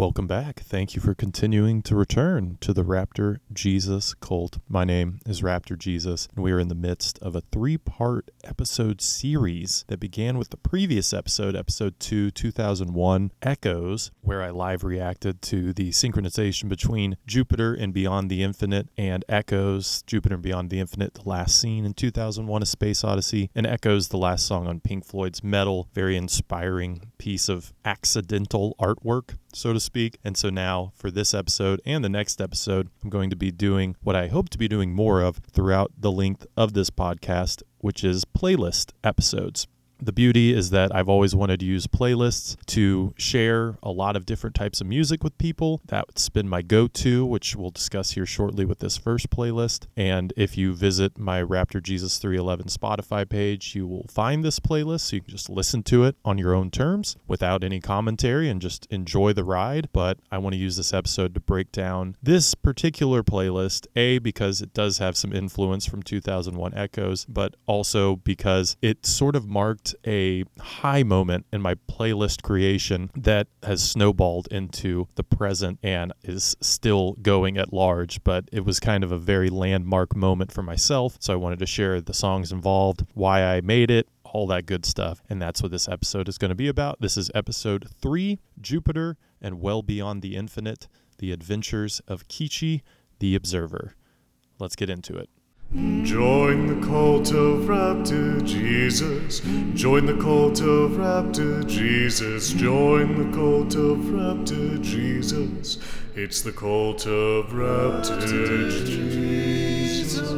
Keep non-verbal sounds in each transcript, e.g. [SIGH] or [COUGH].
Welcome back. Thank you for continuing to return to the Raptor Jesus cult. My name is Raptor Jesus, and we are in the midst of a three part episode series that began with the previous episode, episode 2, 2001 Echoes, where I live reacted to the synchronization between Jupiter and Beyond the Infinite and Echoes, Jupiter and Beyond the Infinite, the last scene in 2001 A Space Odyssey, and Echoes, the last song on Pink Floyd's Meddle, very inspiring piece of accidental artwork so to speak. And so now for this episode and the next episode, I'm going to be doing what I hope to be doing more of throughout the length of this podcast, which is playlist episodes. The beauty is that I've always wanted to use playlists to share a lot of different types of music with people. That's been my go to, which we'll discuss here shortly with this first playlist. And if you visit my Raptor Jesus 311 Spotify page, you will find this playlist. So you can just listen to it on your own terms without any commentary and just enjoy the ride. But I want to use this episode to break down this particular playlist, A, because it does have some influence from 2001 Echoes, but also because it sort of marked a high moment in my playlist creation that has snowballed into the present and is still going at large. But it was kind of a very landmark moment for myself. So I wanted to share the songs involved, why I made it, all that good stuff. And that's what this episode is going to be about. This is episode three Jupiter and Well Beyond the Infinite The Adventures of Keechie the Observer. Let's get into it. Join the cult of Raptor Jesus. Join the cult of Raptor Jesus. Join the cult of Raptor Jesus. It's the cult of Raptor Jesus.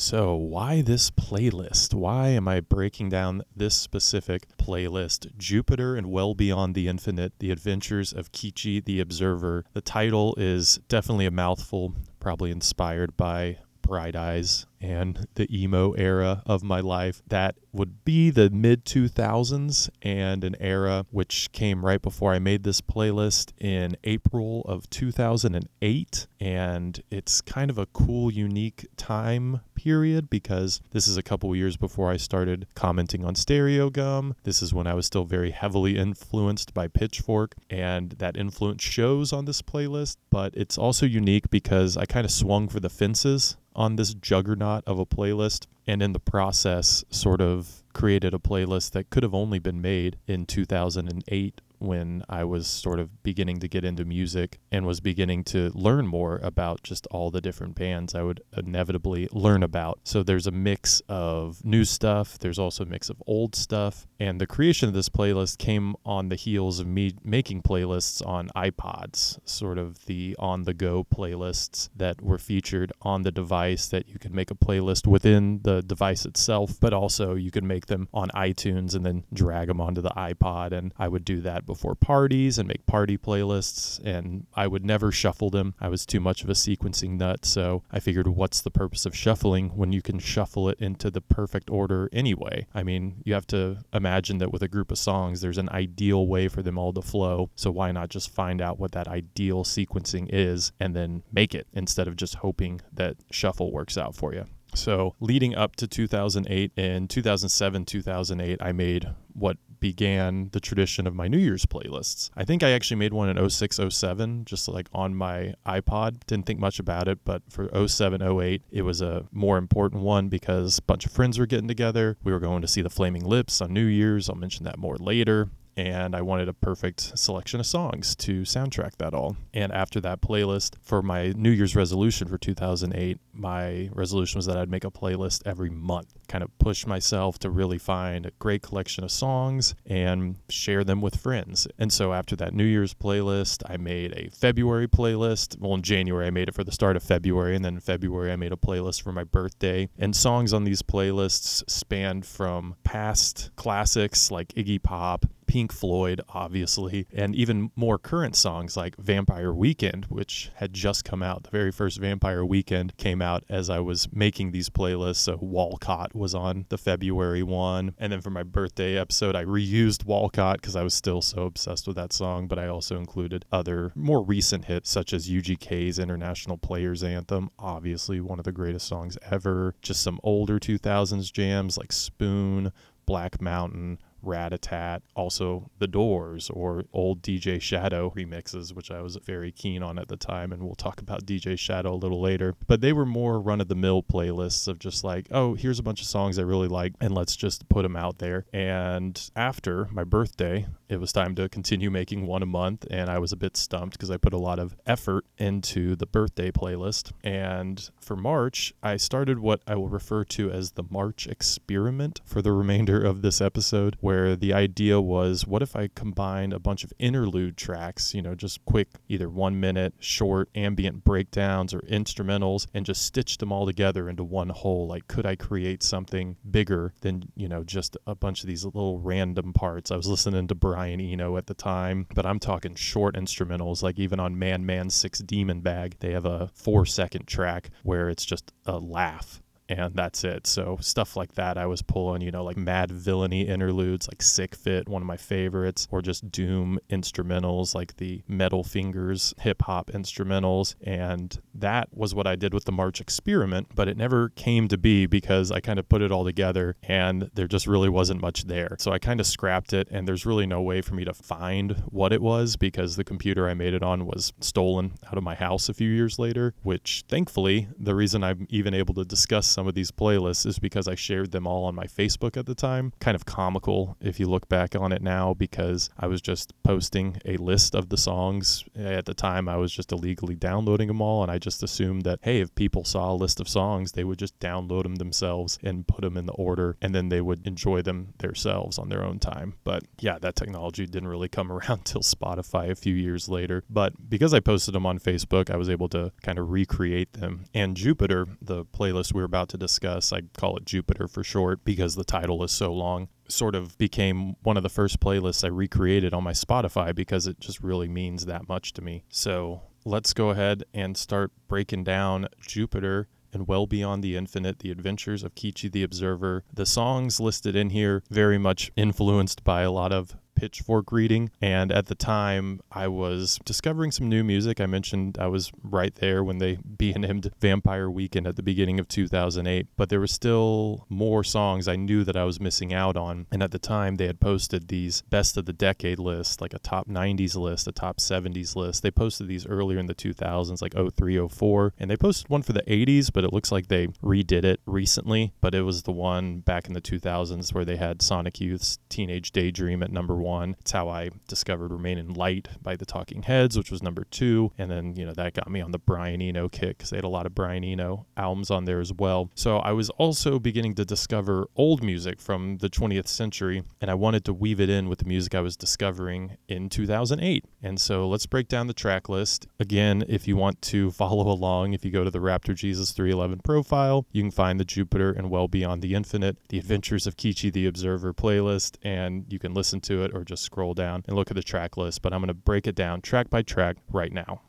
So, why this playlist? Why am I breaking down this specific playlist? Jupiter and Well Beyond the Infinite, The Adventures of Keechie the Observer. The title is definitely a mouthful, probably inspired by Bright Eyes and the emo era of my life. That would be the mid 2000s and an era which came right before I made this playlist in April of 2008. And it's kind of a cool, unique time period because this is a couple years before I started commenting on Stereogum. This is when I was still very heavily influenced by Pitchfork, and that influence shows on this playlist. But it's also unique because I kind of swung for the fences on this juggernaut of a playlist and in the process sort of created a playlist that could have only been made in 2008 when I was sort of beginning to get into music and was beginning to learn more about just all the different bands I would inevitably learn about. So there's a mix of new stuff, there's also a mix of old stuff, and the creation of this playlist came on the heels of me making playlists on iPods, sort of the on the go playlists that were featured on the device that you could make a playlist within the device itself, but also you could make them on iTunes and then drag them onto the iPod. And I would do that before parties and make party playlists, and I would never shuffle them. I was too much of a sequencing nut, so I figured, what's the purpose of shuffling when you can shuffle it into the perfect order anyway? I mean, you have to imagine that with a group of songs, there's an ideal way for them all to flow, so why not just find out what that ideal sequencing is and then make it instead of just hoping that shuffle works out for you? So, leading up to 2008, in 2007, 2008, I made what began the tradition of my New Year's playlists. I think I actually made one in 06, 07, just like on my iPod. Didn't think much about it, but for 07, 08, it was a more important one because a bunch of friends were getting together. We were going to see the Flaming Lips on New Year's. I'll mention that more later and I wanted a perfect selection of songs to soundtrack that all. And after that playlist, for my New Year's resolution for 2008, my resolution was that I'd make a playlist every month, kind of push myself to really find a great collection of songs and share them with friends. And so after that New Year's playlist, I made a February playlist. Well, in January, I made it for the start of February, and then in February, I made a playlist for my birthday. And songs on these playlists spanned from past classics like Iggy Pop Pink Floyd, obviously, and even more current songs like Vampire Weekend, which had just come out. The very first Vampire Weekend came out as I was making these playlists. So Walcott was on the February one. And then for my birthday episode, I reused Walcott because I was still so obsessed with that song, but I also included other more recent hits such as UGK's International Players Anthem, obviously one of the greatest songs ever. Just some older 2000s jams like Spoon, Black Mountain, Ratatat, also The Doors or old DJ Shadow remixes, which I was very keen on at the time. And we'll talk about DJ Shadow a little later. But they were more run of the mill playlists of just like, oh, here's a bunch of songs I really like, and let's just put them out there. And after my birthday, it was time to continue making one a month. And I was a bit stumped because I put a lot of effort into the birthday playlist. And for March, I started what I will refer to as the March experiment for the remainder of this episode, where the idea was what if I combined a bunch of interlude tracks, you know, just quick, either one minute, short, ambient breakdowns or instrumentals, and just stitched them all together into one whole? Like, could I create something bigger than, you know, just a bunch of these little random parts? I was listening to Brian Eno at the time, but I'm talking short instrumentals, like even on Man Man 6 Demon Bag, they have a four second track where it's just a laugh and that's it. So stuff like that I was pulling, you know, like Madvillainy interludes, like Sickfit, one of my favorites, or just Doom instrumentals like the Metal Fingers hip hop instrumentals. And that was what I did with the March experiment, but it never came to be because I kind of put it all together and there just really wasn't much there. So I kind of scrapped it and there's really no way for me to find what it was because the computer I made it on was stolen out of my house a few years later, which thankfully the reason I'm even able to discuss some of these playlists is because I shared them all on my Facebook at the time. Kind of comical if you look back on it now because I was just posting a list of the songs. At the time, I was just illegally downloading them all, and I just assumed that, hey, if people saw a list of songs, they would just download them themselves and put them in the order, and then they would enjoy them themselves on their own time. But yeah, that technology didn't really come [LAUGHS] around till Spotify a few years later. But because I posted them on Facebook, I was able to kind of recreate them. And Jupiter, the playlist we we're about to discuss, I call it Jupiter for short because the title is so long, sort of became one of the first playlists I recreated on my Spotify because it just really means that much to me. So let's go ahead and start breaking down Jupiter and Well Beyond the Infinite, The Adventures of Keechie the Observer. The songs listed in here very much influenced by a lot of Pitchfork reading. And at the time, I was discovering some new music. I mentioned I was right there when they [LAUGHS] B&M'd Vampire Weekend at the beginning of 2008, but there was still more songs I knew that I was missing out on. And at the time, they had posted these best of the decade lists, like a top 90s list, a top 70s list. They posted these earlier in the 2000s, like 03, 04. And they posted one for the 80s, but it looks like they redid it recently. But it was the one back in the 2000s where they had Sonic Youth's Teenage Daydream at number one one. It's how I discovered Remain in Light by the Talking Heads, which was number two. And then, you know, that got me on the Brian Eno kick because they had a lot of Brian Eno albums on there as well. So I was also beginning to discover old music from the 20th century, and I wanted to weave it in with the music I was discovering in 2008. And so let's break down the track list. Again, if you want to follow along, if you go to the Raptor Jesus 311 profile, you can find the Jupiter and Well Beyond the Infinite, the Adventures of Keechie the Observer playlist, and you can listen to it or just scroll down and look at the track list. But I'm going to break it down track by track right now.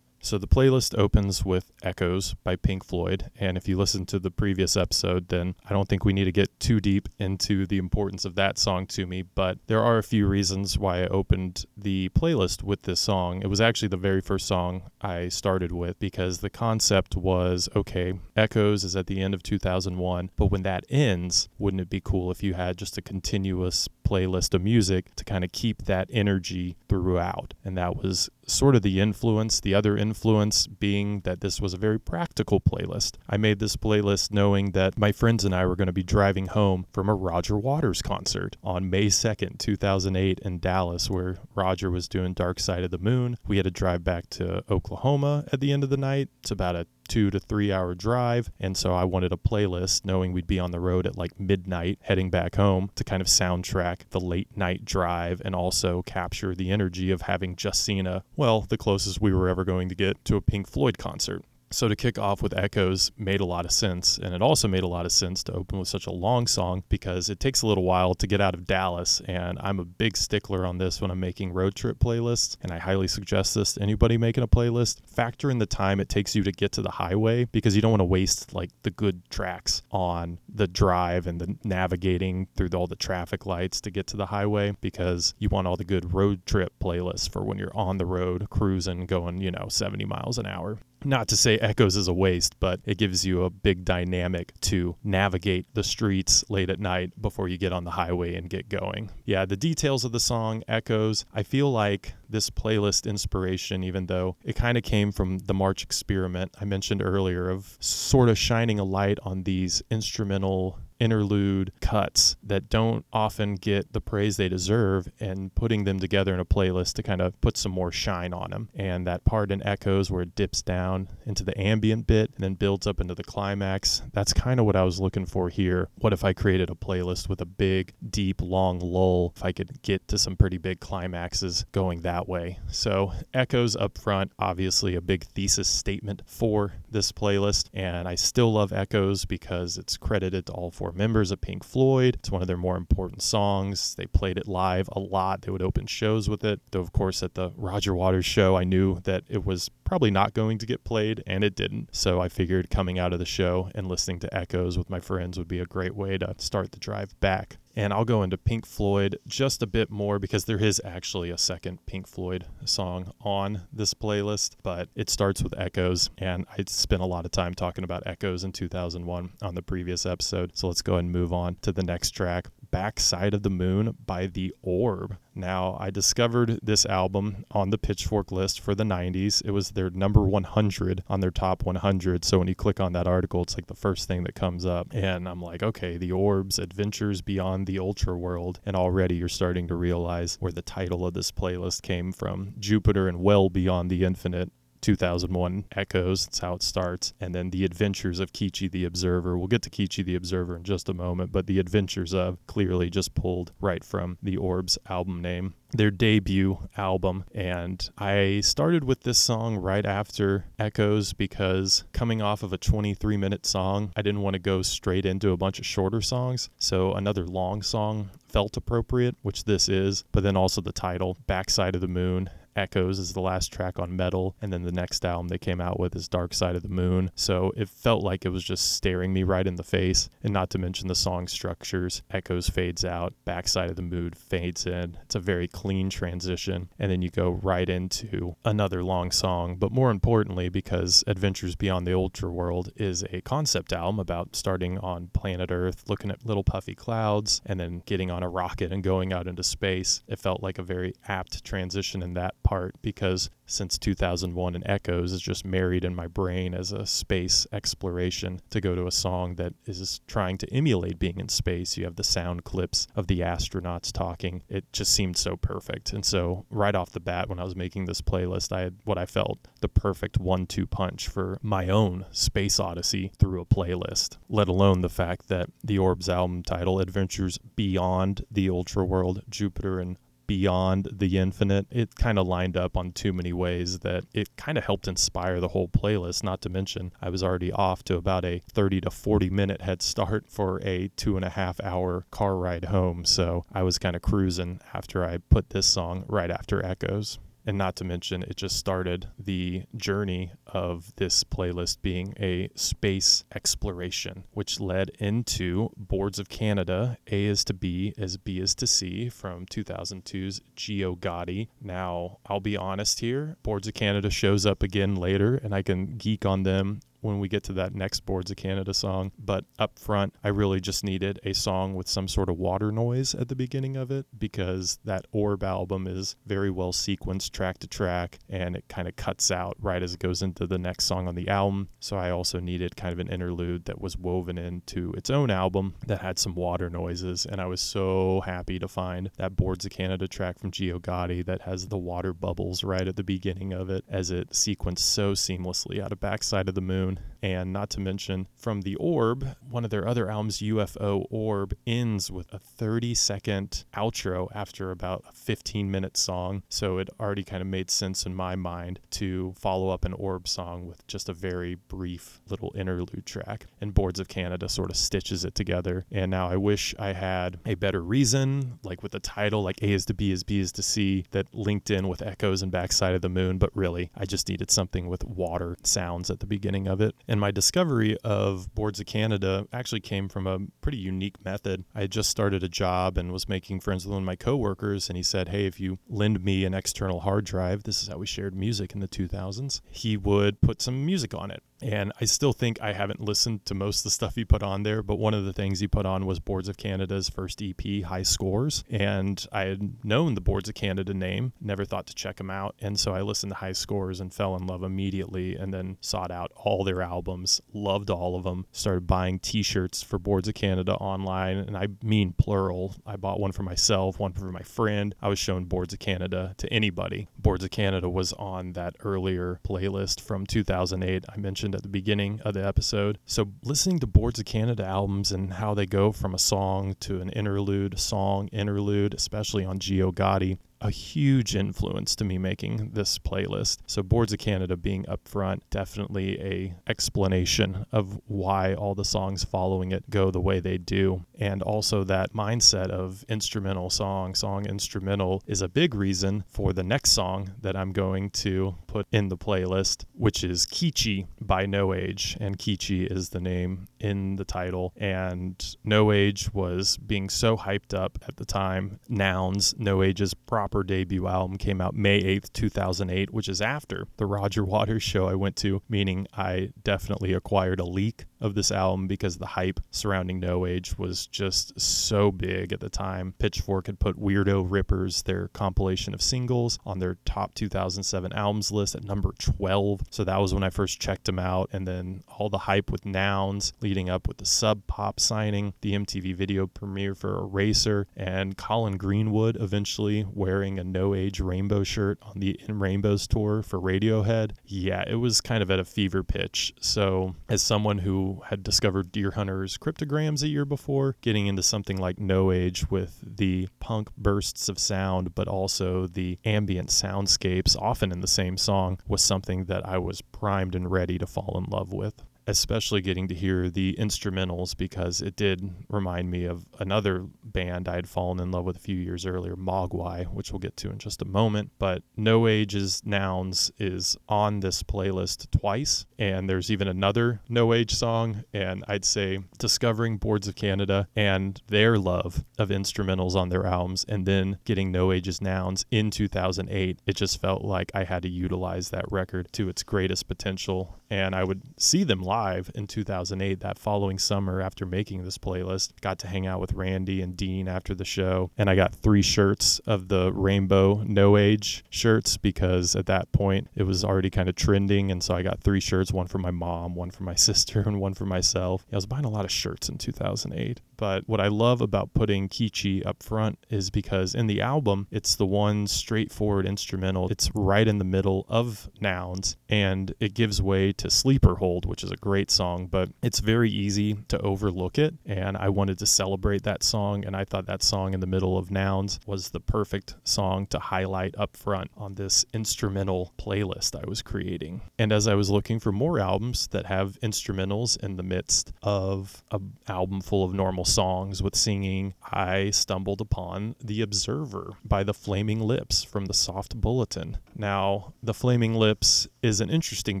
So the playlist opens with Echoes by Pink Floyd. And if you listen to the previous episode, then I don't think we need to get too deep into the importance of that song to me. But there are a few reasons why I opened the playlist with this song. It was actually the very first song I started with because the concept was okay, Echoes is at the end of 2001, but when that ends, wouldn't it be cool if you had just a continuous playlist of music to kind of keep that energy throughout? And that was sort of the influence, the other influence being that this was a very practical playlist. I made this playlist knowing that my friends and I were going to be driving home from a Roger Waters concert on May 2nd, 2008 in Dallas, where Roger was doing Dark Side of the Moon. We had to drive back to Oklahoma at the end of the night. It's about a two to three hour drive. And so I wanted a playlist knowing we'd be on the road at like midnight heading back home to kind of soundtrack the late night drive and also capture the energy of having just seen a, well, the closest we were ever going to get to a Pink Floyd concert. So to kick off with Echoes made a lot of sense. And it also made a lot of sense to open with such a long song because it takes a little while to get out of Dallas. And I'm a big stickler on this when I'm making road trip playlists. And I highly suggest this to anybody making a playlist. Factor in the time it takes you to get to the highway because you don't want to waste like the good tracks on the drive and the navigating through all the traffic lights to get to the highway because you want all the good road trip playlists for when you're on the road cruising going, you know, 70 miles an hour. Not to say Echoes is a waste, but it gives you a big dynamic to navigate the streets late at night before you get on the highway and get going. Yeah, the details of the song, Echoes, I feel like this playlist inspiration, even though it kind of came from the March experiment I mentioned earlier of sort of shining a light on these instrumental interlude cuts that don't often get the praise they deserve and putting them together in a playlist to kind of put some more shine on them. And that part in Echoes where it dips down into the ambient bit and then builds up into the climax, that's kind of what I was looking for here. What if I created a playlist with a big, deep, long lull if I could get to some pretty big climaxes going that way? So, Echoes up front, obviously a big thesis statement for this playlist. And I still love Echoes because it's credited to all four members of Pink Floyd. It's one of their more important songs. They played it live a lot. They would open shows with it. Though, of course, at the Roger Waters show, I knew that it was probably not going to get played, and it didn't. So I figured coming out of the show and listening to Echoes with my friends would be a great way to start the drive back. And I'll go into Pink Floyd just a bit more because there is actually a second Pink Floyd song on this playlist, but it starts with Echoes. And I spent a lot of time talking about Echoes in 2001 on the previous episode. So let's go ahead and move on to the next track. Backside of the Moon by The Orb. Now, I discovered this album on the Pitchfork list for the 90s. It was their number 100 on their top 100. So when you click on that article, it's like the first thing that comes up. And I'm like, okay, The Orb's Adventures Beyond the Ultraworld. And already you're starting to realize where the title of this playlist came from Jupiter and Well Beyond the Infinite. 2001 Echoes. That's how it starts. And then The Adventures of Keechie the Observer. We'll get to Keechie the Observer in just a moment, but The Adventures of clearly just pulled right from the Orbs album name their debut album. And I started with this song right after Echoes because coming off of a 23 minute song, I didn't want to go straight into a bunch of shorter songs. So another long song felt appropriate, which this is, but then also the title, Backside of the Moon. Echoes is the last track on Meddle, and then the next album they came out with is Dark Side of the Moon. So it felt like it was just staring me right in the face, and not to mention the song structures. Echoes fades out, Backside of the Moon fades in. It's a very clean transition, and then you go right into another long song. But more importantly, because Adventures Beyond the Ultraworld is a concept album about starting on planet Earth, looking at little puffy clouds, and then getting on a rocket and going out into space, it felt like a very apt transition in that part because since 2001 and Echoes is just married in my brain as a space exploration to go to a song that is trying to emulate being in space. You have the sound clips of the astronauts talking. It just seemed so perfect. And so, right off the bat, when I was making this playlist, I had what I felt the perfect one two punch for my own space odyssey through a playlist, let alone the fact that the Orbs album title, Adventures Beyond the Ultraworld, Jupiter and beyond the infinite. It kind of lined up on too many ways that it kind of helped inspire the whole playlist. Not to mention, I was already off to about a 30 to 40 minute head start for a two and a half hour car ride home. So I was kind of cruising after I put this song right after Echoes. And not to mention, it just started the journey of this playlist being a space exploration, which led into Boards of Canada, A is to B as B is to C from 2002's Geogaddi. Now, I'll be honest here, Boards of Canada shows up again later, and I can geek on them when we get to that next Boards of Canada song. But up front, I really just needed a song with some sort of water noise at the beginning of it because that Orb album is very well sequenced track to track and it kind of cuts out right as it goes into the next song on the album. So I also needed kind of an interlude that was woven into its own album that had some water noises. And I was so happy to find that Boards of Canada track from Geogaddi that has the water bubbles right at the beginning of it as it sequenced so seamlessly out of Backside of the Moon time and not to mention, from the Orb, one of their other albums, UFO Orb, ends with a 30 second outro after about a 15 minute song. So it already kind of made sense in my mind to follow up an Orb song with just a very brief little interlude track. And Boards of Canada sort of stitches it together. And now I wish I had a better reason, like with the title, like A is to B is B is to C, that linked in with Echoes and Backside of the Moon. But really, I just needed something with water sounds at the beginning of it. And And my discovery of Boards of Canada actually came from a pretty unique method. I had just started a job and was making friends with one of my coworkers, and he said, Hey, if you lend me an external hard drive, this is how we shared music in the 2000s, he would put some music on it. And I still think I haven't listened to most of the stuff he put on there, but one of the things he put on was Boards of Canada's first EP, High Scores. And I had known the Boards of Canada name, never thought to check them out. And so I listened to High Scores and fell in love immediately and then sought out all their albums, loved all of them, started buying t shirts for Boards of Canada online. And I mean plural. I bought one for myself, one for my friend. I was showing Boards of Canada to anybody. Boards of Canada was on that earlier playlist from 2008. I mentioned at the beginning of the episode. So, listening to Boards of Canada albums and how they go from a song to an interlude, song, interlude, especially on Geogaddi, a huge influence to me making this playlist. So Boards of Canada being up front, definitely a explanation of why all the songs following it go the way they do. And also that mindset of instrumental song, song instrumental is a big reason for the next song that I'm going to put in the playlist, which is Keechie by No Age. And Keechie is the name in the title. And No Age was being so hyped up at the time. Nouns, No Age's proper proper debut album came out May 8th, 2008, which is after the Roger Waters show I went to, meaning I definitely acquired a leak of this album because the hype surrounding No Age was just so big at the time. Pitchfork had put Weirdo Rippers, their compilation of singles, on their top 2007 albums list at number 12. So that was when I first checked them out. And then all the hype with Nouns leading up with the Sub Pop signing, the MTV video premiere for Eraser, and Colin Greenwood eventually wearing a No Age rainbow shirt on the In Rainbows tour for Radiohead. Yeah, it was kind of at a fever pitch. So as someone who had discovered Deerhunter's cryptograms a year before, getting into something like No Age with the punk bursts of sound, but also the ambient soundscapes, often in the same song, was something that I was primed and ready to fall in love with especially getting to hear the instrumentals because it did remind me of another band I had fallen in love with a few years earlier, Mogwai, which we'll get to in just a moment. But No Age's Nouns is on this playlist twice, and there's even another No Age song. And I'd say discovering Boards of Canada and their love of instrumentals on their albums, and then getting No Age's Nouns in 2008, it just felt like I had to utilize that record to its greatest potential. And I would see them live live in 2008, that following summer after making this playlist. Got to hang out with Randy and Dean after the show, and I got three shirts of the rainbow No Age shirts because at that point it was already kind of trending. And so I got three shirts one for my mom, one for my [LAUGHS] sister, and one for myself. I was buying a lot of shirts in 2008. But what I love about putting Keechie up front is because in the album, it's the one straightforward instrumental. It's right in the middle of nouns and it gives way to Sleeper Hold, which is a great song, but it's very easy to overlook it. And I wanted to celebrate that song. And I thought that song in the middle of nouns was the perfect song to highlight up front on this instrumental playlist I was creating. And as I was looking for more albums that have instrumentals in the midst of an album full of normal songs with singing, I stumbled upon The Observer by the Flaming Lips from the Soft Bulletin. Now, the Flaming Lips is an interesting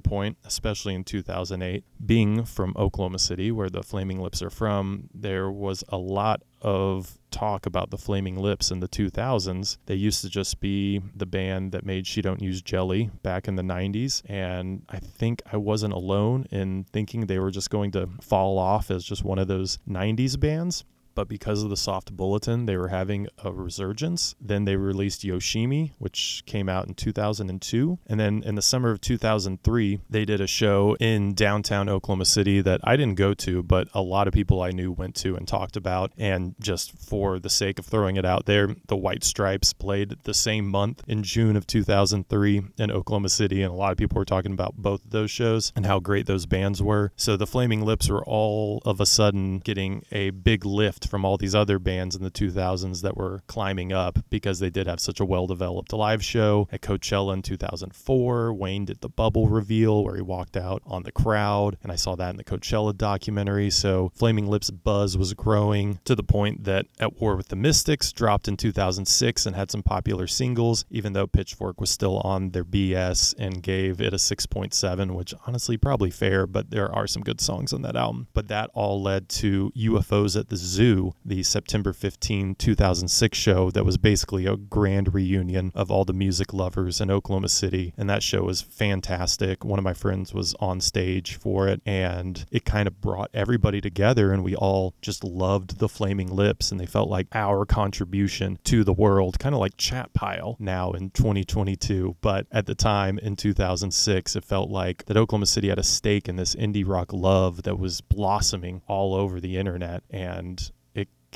point, especially in 2008. Being from Oklahoma City, where the Flaming Lips are from, there was a lot of talk about the Flaming Lips in the 2000s. They used to just be the band that made She Don't Use Jelly back in the 90s. And I think I wasn't alone in thinking they were just going to fall off as just one of those 90s bands but because of the soft bulletin, they were having a resurgence. Then they released Yoshimi, which came out in 2002. And then in the summer of 2003, they did a show in downtown Oklahoma City that I didn't go to, but a lot of people I knew went to and talked about. And just for the sake of throwing it out there, the White Stripes played the same month in June of 2003 in Oklahoma City. And a lot of people were talking about both of those shows and how great those bands were. So the Flaming Lips were all of a sudden getting a big lift from all these other bands in the 2000s that were climbing up because they did have such a well developed live show at Coachella in 2004. Wayne did the bubble reveal where he walked out on the crowd, and I saw that in the Coachella documentary. So Flaming Lips buzz was growing to the point that At War with the Mystics dropped in 2006 and had some popular singles, even though Pitchfork was still on their BS and gave it a 6.7, which honestly probably fair, but there are some good songs on that album. But that all led to UFOs at the Zoo, the September 15, 2006 show that was basically a grand reunion of all the music lovers in Oklahoma City. And that show was fantastic. One of my friends was on stage for it, and it kind of brought everybody together, and we all just loved the Flaming Lips, and they felt like our contribution to the world, kind of like Chat Pile now in 2022. But at the time in 2006, it felt like that Oklahoma City had a stake in this indie rock love that was blossoming all over the internet. And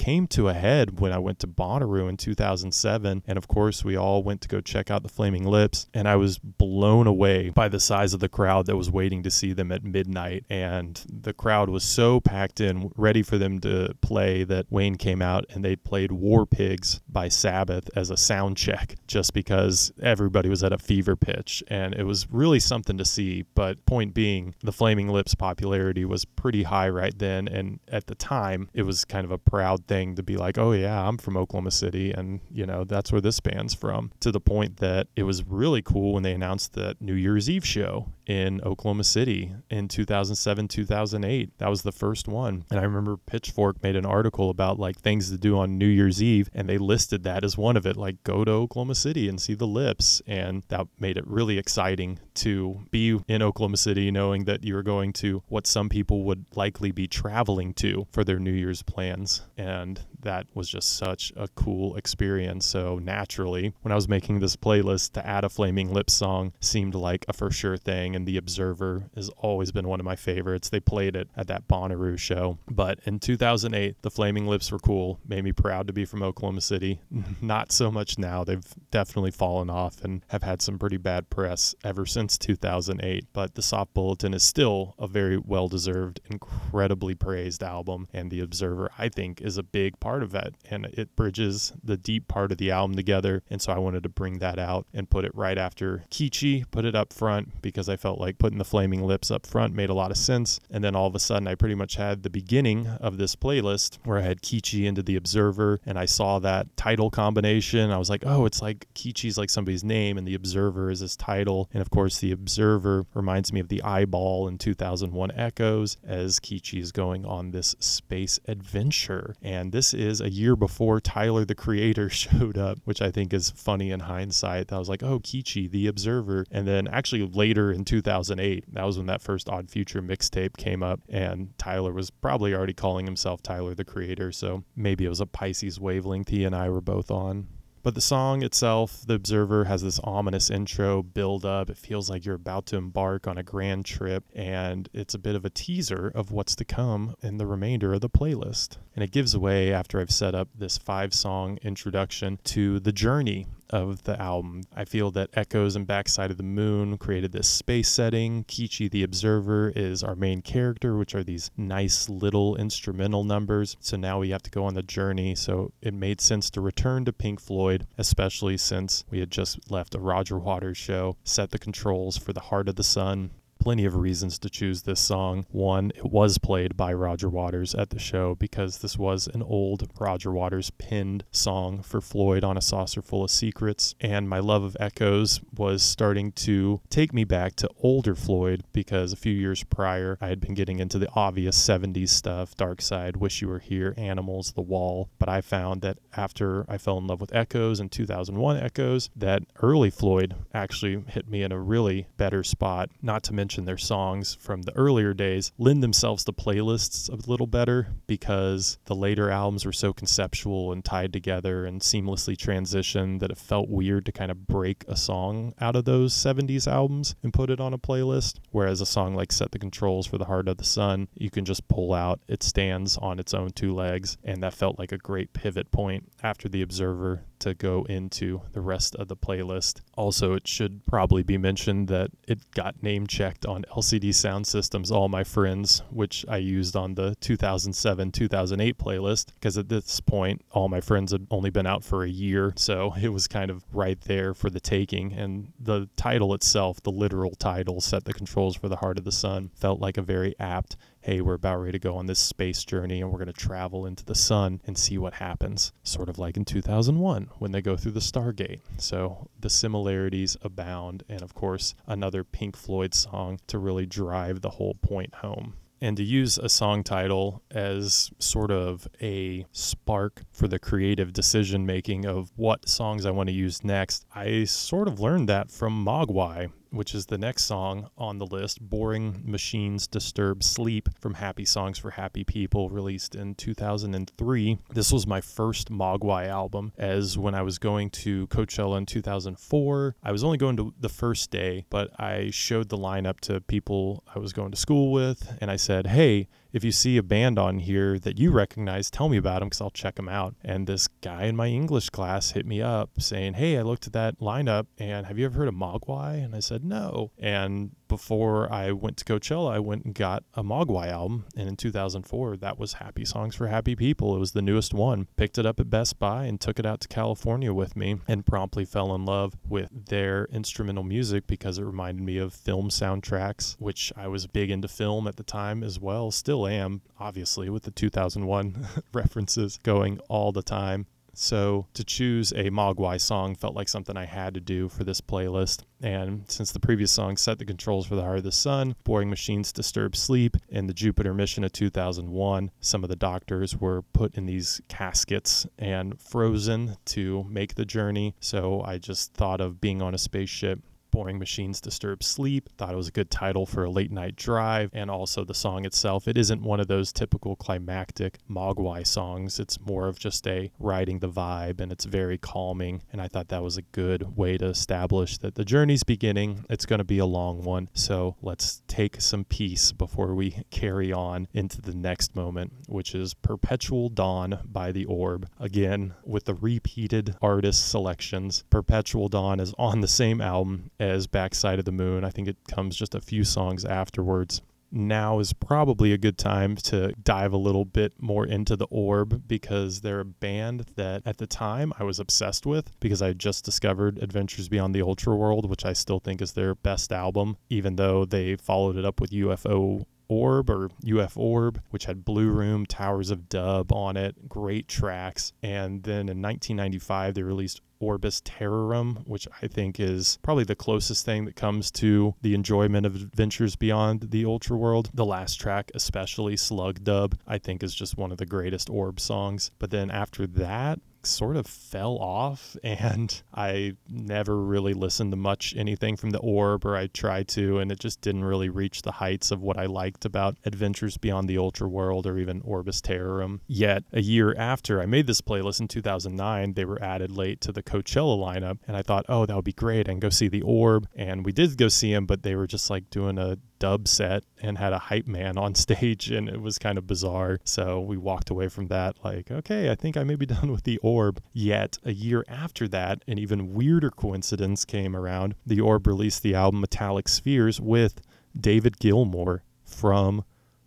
came to a head when I went to Bonnaroo in 2007. And of course, we all went to go check out the Flaming Lips. And I was blown away by the size of the crowd that was waiting to see them at midnight. And the crowd was so packed in, ready for them to play, that Wayne came out and they played War Pigs by Sabbath as a sound check just because everybody was at a fever pitch. And it was really something to see. But point being, the Flaming Lips popularity was pretty high right then. And at the time, it was kind of a proud thing to be like, oh yeah, I'm from Oklahoma City, and you know that's where this band's from. To the point that it was really cool when they announced that New Year's Eve show in Oklahoma City in 2007, 2008. That was the first one, and I remember Pitchfork made an article about like things to do on New Year's Eve, and they listed that as one of it, like go to Oklahoma City and see the Lips, and that made it really exciting to be in Oklahoma City, knowing that you're going to what some people would likely be traveling to for their New Year's plans. And that was just such a cool experience. So naturally, when I was making this playlist, to add a Flaming Lips song seemed like a for sure thing. And The Observer has always been one of my favorites. They played it at that Bonnaroo show. But in 2008, the Flaming Lips were cool, made me proud to be from Oklahoma City. [LAUGHS] Not so much now. They've definitely fallen off and have had some pretty bad press ever since 2008. But The Soft Bulletin is still a very well deserved, incredibly praised album. And The Observer, I think, is a big part of that and it bridges the deep part of the album together. And so I wanted to bring that out and put it right after Keechie, put it up front because I felt like putting the Flaming Lips up front made a lot of sense. And then all of a sudden, I pretty much had the beginning of this playlist where I had Keechie into the Observer and I saw that title combination. I was like, oh, it's like Keechie's like somebody's name and the Observer is his title. And of course, the Observer reminds me of the eyeball in 2001 Echoes as Keechie is going on this space adventure. And this is a year before Tyler the Creator [LAUGHS] showed up, which I think is funny in hindsight. I was like, oh, Keechie, the Observer. And then actually later in 2008, that was when that first Odd Future mixtape came up, and Tyler was probably already calling himself Tyler the Creator. So maybe it was a Pisces wavelength he and I were both on. But the song itself, The Observer, has this ominous intro build up. It feels like you're about to embark on a grand trip, and it's a bit of a teaser of what's to come in the remainder of the playlist. And it gives away after I've set up this five song introduction to the journey of the album. I feel that Echoes and Backside of the Moon created this space setting. Keechie the Observer is our main character, which are these nice little instrumental numbers. So now we have to go on the journey. So it made sense to return to Pink Floyd, especially since we had just left a Roger Waters show, set the controls for The Heart of the Sun, plenty of reasons to choose this song. One, it was played by Roger Waters at the show because this was an old Roger Waters pinned song for Floyd on a saucer full of secrets. And my love of echoes was starting to take me back to older Floyd because a few years prior I had been getting into the obvious 70s stuff Dark Side, Wish You Were Here, Animals, The Wall. But I found that after I fell in love with Echoes in 2001 Echoes, that early Floyd actually hit me in a really better spot, not to mention mention their songs from the earlier days lend themselves to playlists a little better because the later albums were so conceptual and tied together and seamlessly transitioned that it felt weird to kind of break a song out of those 70s albums and put it on a playlist. Whereas a song like Set the Controls for the Heart of the Sun, you can just pull out, it stands on its own two legs, and that felt like a great pivot point after The Observer to go into the rest of the playlist. Also, it should probably be mentioned that it got name checked on LCD Soundsystems All My Friends, which I used on the 2007 2008 playlist, because at this point, All My Friends had only been out for a year. So [LAUGHS] it was kind of right there for the taking. And the title itself, the literal title, Set the Controls for the Heart of the Sun, felt like a very apt hey, we're about ready to go on this space journey and we're going to travel into the sun and see what happens. Sort of like in 2001 when they go through the Stargate. So the similarities abound. And of course, another Pink Floyd song to really drive the whole point home and to use a song title as sort of a spark for the creative decision making of what songs I want to use next, I sort of learned that from Mogwai which is the next song on the list Boring Machines Disturb Sleep from Happy Songs for Happy People, released in 2003. This was my first Mogwai album, as when I was going to Coachella in 2004, I was only going to the first day, but I showed the lineup to people I was going to school with, and I said, hey, if you see a band on here that you recognize, tell me about them because I'll check them out. And this guy in my English class hit me up saying, Hey, I looked at that lineup and have you ever heard of Mogwai? And I said, No. And before I went to Coachella, I went and got a Mogwai album. And in 2004, that was Happy Songs for Happy People. It was the newest one. Picked it up at Best Buy and took it out to California with me and promptly fell in love with their instrumental music because it reminded me of film soundtracks, which I was big into film at the time as well. Still am, obviously, with the 2001 [LAUGHS] references going all the time. So to choose a Mogwai song felt like something I had to do for this playlist. And since the previous song set the controls for the Heart of the Sun, Boring Machines Disturb Sleep, and the Jupiter mission of 2001, some of the doctors were put in these caskets and frozen to make the journey. So I just thought of being on a spaceship Boring Machines Disturb Sleep. Thought it was a good title for a late night drive. And also the song itself. It isn't one of those typical climactic Mogwai songs. It's more of just a riding the vibe and it's very calming. And I thought that was a good way to establish that the journey's beginning. It's going to be a long one. So let's take some peace before we carry on into the next moment, which is Perpetual Dawn by The Orb. Again, with the repeated artist selections. Perpetual Dawn is on the same album as Backside of the Moon. I think it comes just a few songs afterwards. Now is probably a good time to dive a little bit more into the Orb because they're a band that at the time I was obsessed with because I just discovered Adventures Beyond the Ultraworld, which I still think is their best album, even though they followed it up with UFO Orb or UF Orb, which had Blue Room, Towers of Dub on it, great tracks. And then in 1995, they released Orbus Terrarum, which I think is probably the closest thing that comes to the enjoyment of adventures beyond the Ultraworld. The last track, especially Slug Dub, I think is just one of the greatest Orb songs. But then after that, sort of fell off [LAUGHS] and I never really listened to much anything from the Orb or I tried to and it just didn't really reach the heights of what I liked about Adventures Beyond the Ultraworld or even Orbus Terrarum. Yet a year after I made this playlist in 2009, they were added late to the Coachella lineup and I thought, "Oh, that would be great. And go see the Orb." And we did go see him, but they were just like doing a dub set and had a hype man on [LAUGHS] stage and it was kind of bizarre. So we walked away from that like, okay, I think I may be [LAUGHS] done with the Orb. Yet a year after that, an even weirder coincidence came around. The Orb released the album Metallic Spheres with David Gilmour from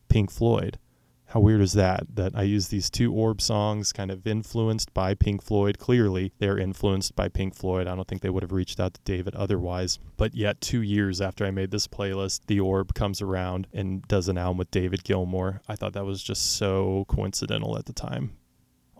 Pink Floyd. How weird is that? That I use these two Orb songs kind of influenced by Pink Floyd. Clearly, they're influenced by Pink Floyd. I don't think they would have reached out to David otherwise. But yet, two years after I made this playlist, The Orb comes around and does an album with David Gilmour. I thought that was just so coincidental at the time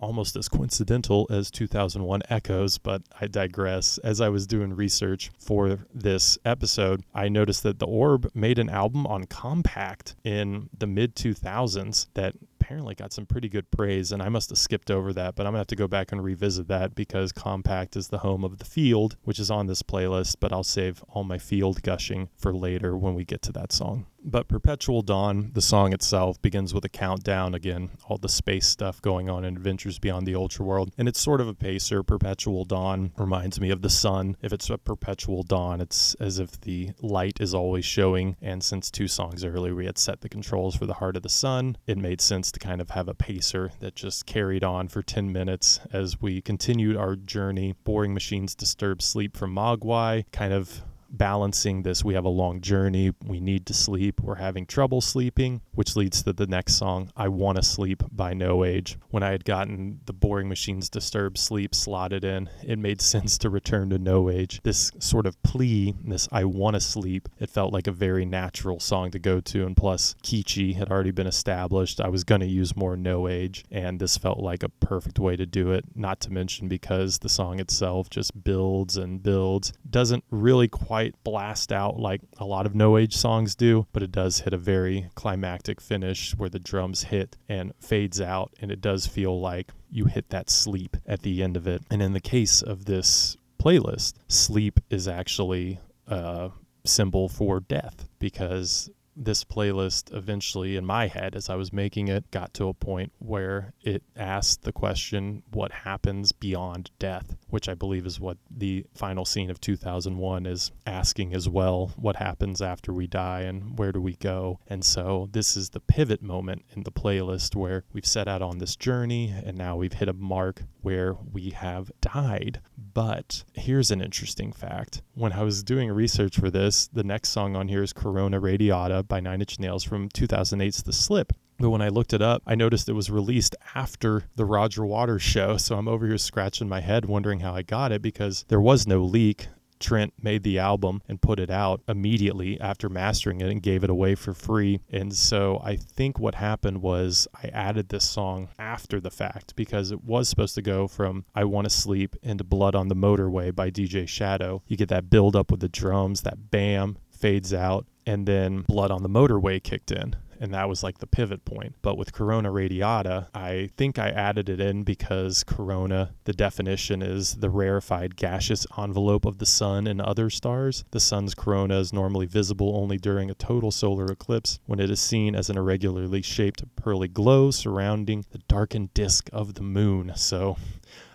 almost as coincidental as 2001 Echoes, but I digress. As I was doing research for this episode, I noticed that The Orb made an album on Kompakt in the mid 2000s that apparently got some pretty good praise, and I must have skipped over that, but I'm gonna have to go back and revisit that because Kompakt is the home of the field, which is on this playlist, but I'll save all my field gushing for later when we get to that song. But Perpetual Dawn, the song itself, begins with a countdown again, all the space stuff going on in Adventures Beyond the Ultraworld. And it's sort of a pacer. Perpetual Dawn reminds me of the sun. If it's a perpetual dawn, it's as if the light is always showing. And since two songs earlier we had set the controls for the Heart of the Sun, it made sense to kind of have a pacer that just carried on for 10 minutes as we continued our journey. Boring Machines Disturb Sleep from Mogwai, kind of balancing this. We have a long journey. We need to sleep. We're having trouble sleeping, which leads to the next song, I Want to Sleep by No Age. When I had gotten the Boring Machines Disturbed Sleep slotted in, it made [LAUGHS] sense to return to No Age. This sort of plea, this I Want to Sleep, it felt like a very natural song to go to. And plus, Keechie had already been established. I was going to use more No Age, and this felt like a perfect way to do it. Not to mention because the song itself just builds and builds. Doesn't really quite blast out like a lot of No Age songs do, but it does hit a very climactic finish where the drums hit and fades out, and it does feel like you hit that sleep at the end of it. And in the case of this playlist, sleep is actually a symbol for death because this playlist eventually in my head as I was making it got to a point where it asked the question what happens beyond death? which I believe is what the final scene of 2001 is asking as well. What happens after we die and where do we go? And so this is the pivot moment in the playlist where we've set out on this journey and now we've hit a mark where we have died but here's an interesting fact when I was doing research for this the next song on here is Corona Radiata by Nine Inch Nails from 2008's The Slip. But when I looked it up, I noticed it was released after the Roger Waters show. So I'm over here scratching my head wondering how I got it because there was no leak. Trent made the album and put it out immediately after mastering it and gave it away for free. And so I think what happened was I added this song after the fact because it was supposed to go from I Want to Sleep into Blood on the Motorway by DJ Shadow. You get that build up with the drums, that bam fades out, and then Blood on the Motorway kicked in. [LAUGHS] And that was like the pivot point. But with Corona Radiata, I think I added it in because Corona, the definition is the rarefied gaseous envelope of the sun and other stars. The sun's corona is normally visible only during a total solar eclipse when it is seen as an irregularly shaped pearly glow surrounding the darkened disk of the moon. So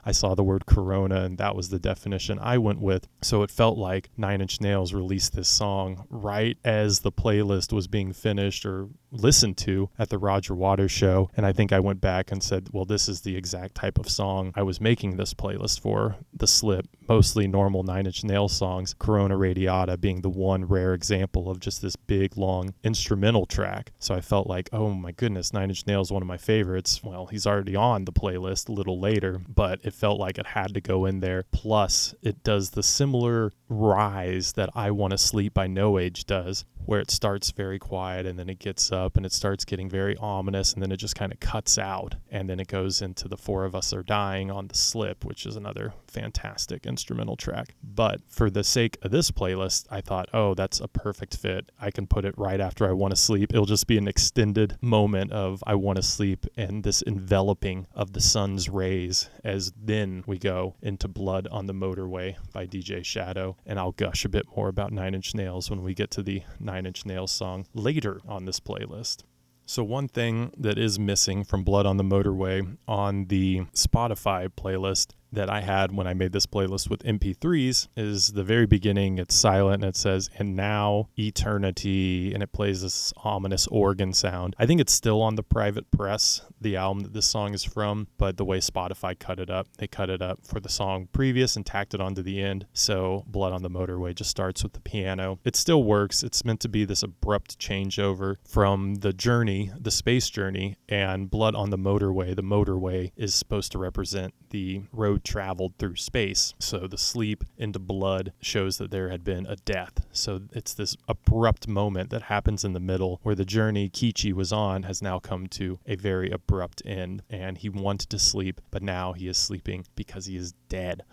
I saw the word Corona, and that was the definition I went with. So it felt like Nine Inch Nails released this song right as the playlist was being finished or listened to at the Roger Waters show. And I think I went back and said, well, this is the exact type of song I was making this playlist for. The Slip, mostly normal Nine Inch Nails songs, Corona Radiata being the one rare example of just this big, long instrumental track. So I felt like, oh my goodness, Nine Inch Nails, one of my favorites. Well, he's already on the playlist a little later, but it felt like it had to go in there. Plus, it does the similar rise that I Want to Sleep by No Age does, where it starts very quiet and then it gets up and it starts getting very ominous and then it just kind of cuts out and then it goes into the four of us are dying on the slip which is another fantastic instrumental track. But for the sake of this playlist i thought oh that's a perfect fit. I can put it right after i want to sleep. It'll just be an extended moment of i want to sleep and this enveloping of the sun's rays as then we go into blood on the motorway by dj shadow. And i'll gush a bit more about nine inch nails when we get to the nine Inch Nails song later on this playlist. So, one thing that is missing from Blood on the Motorway on the Spotify playlist that I had when I made this playlist with MP3s is the very beginning. It's silent and it says, and now eternity, and it plays this ominous organ sound. I think it's still on the private press, the album that this song is from, but the way Spotify cut it up, they cut it up for the song previous and tacked it onto the end. So Blood on the Motorway just starts with the piano. It still works. It's meant to be this abrupt changeover from the journey, the space journey, and Blood on the Motorway. The motorway is supposed to represent the road traveled through space. So the sleep into blood shows that there had been a death. So it's this abrupt moment that happens in the middle where the journey Keechie was on has now come to a very abrupt end. And he wanted to sleep, but now he is sleeping because he is dead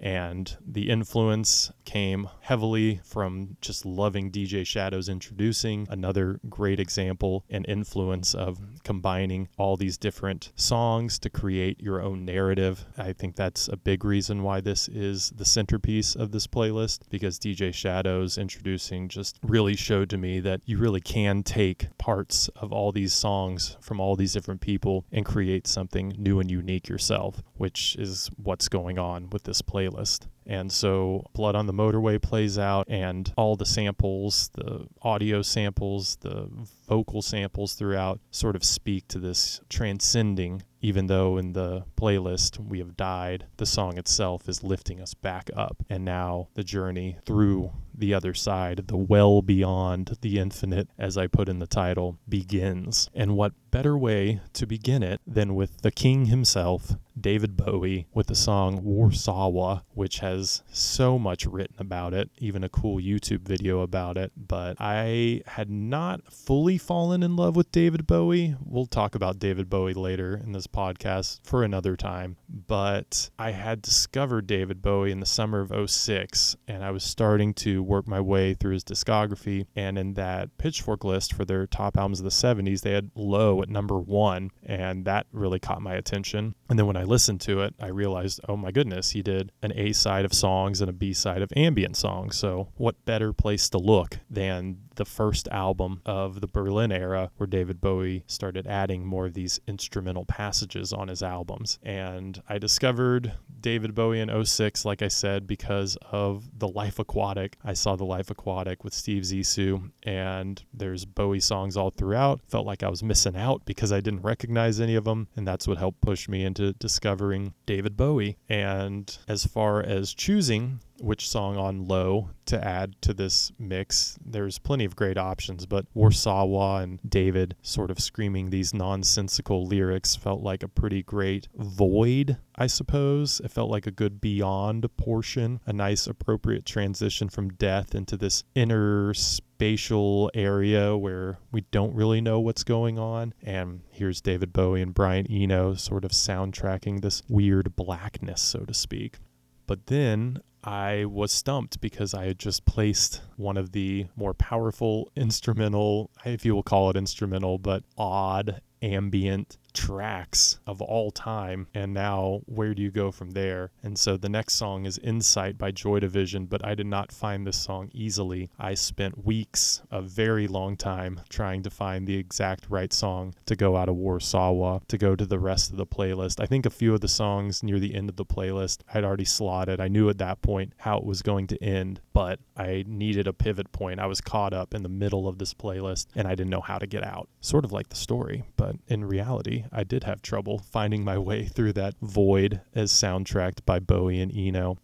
and the influence came heavily from just loving DJ Shadows Endtroducing another great example and influence of combining all these different songs to create your own narrative. I think that's a big reason why this is the centerpiece of this playlist because DJ Shadows Endtroducing just really showed to me that you really can take parts of all these songs from all these different people and create something new and unique yourself, which is what's going on with this playlist playlist. And so Blood on the Motorway plays out, and all the samples, the audio samples, the vocal samples throughout sort of speak to this transcending, even though in the playlist we have died, the song itself is lifting us back up. And now the journey through the other side, the well beyond the infinite, as I put in the title, begins. And what better way to begin it than with the king himself, David Bowie, with the song Warsaw, which has so much written about it, even a cool YouTube video about it. But I had not fully fallen in love with David Bowie. We'll talk about David Bowie later in this podcast for another time. But I had discovered David Bowie in the summer of 06, and I was starting to work my way through his discography. And in that Pitchfork list for their top albums of the 70s, they had Low at number one, and that really caught my attention. And then when I listened to it, I realized, oh my goodness, he did an A side of songs and a B side of ambient songs. So, what better place to look than the first album of the Berlin era, where David Bowie started adding more of these instrumental passages on his albums. And I discovered David Bowie in 06, like I said, because of The Life Aquatic. I saw The Life Aquatic with Steve Zissou, and there's Bowie songs all throughout. Felt like I was missing out because I didn't recognize any of them, and that's what helped push me into discovering David Bowie. And as far as choosing which song on low to add to this mix. There's plenty of great options, but Warsaw and David sort of screaming these nonsensical lyrics felt like a pretty great void, I suppose. It felt like a good beyond portion, a nice appropriate transition from death into this inner spatial area where we don't really know what's going on. And here's David Bowie and Brian Eno sort of soundtracking this weird blackness, so to speak. But then I was stumped because I had just placed one of the more powerful instrumental, if you will call it instrumental, but odd ambient tracks of all time. And now, where do you go from there? And so the next song is Insight by Joy Division, but I did not find this song easily. I spent weeks, a very long time, trying to find the exact right song to go out of Warsaw to go to the rest of the playlist. I think a few of the songs near the end of the playlist I'd already slotted. I knew at that point how it was going to end, but I needed a pivot point. I was caught up in the middle of this playlist and I didn't know how to get out. Sort of like the story, but in reality, I did have trouble finding my way through that void as soundtracked by Bowie and Eno.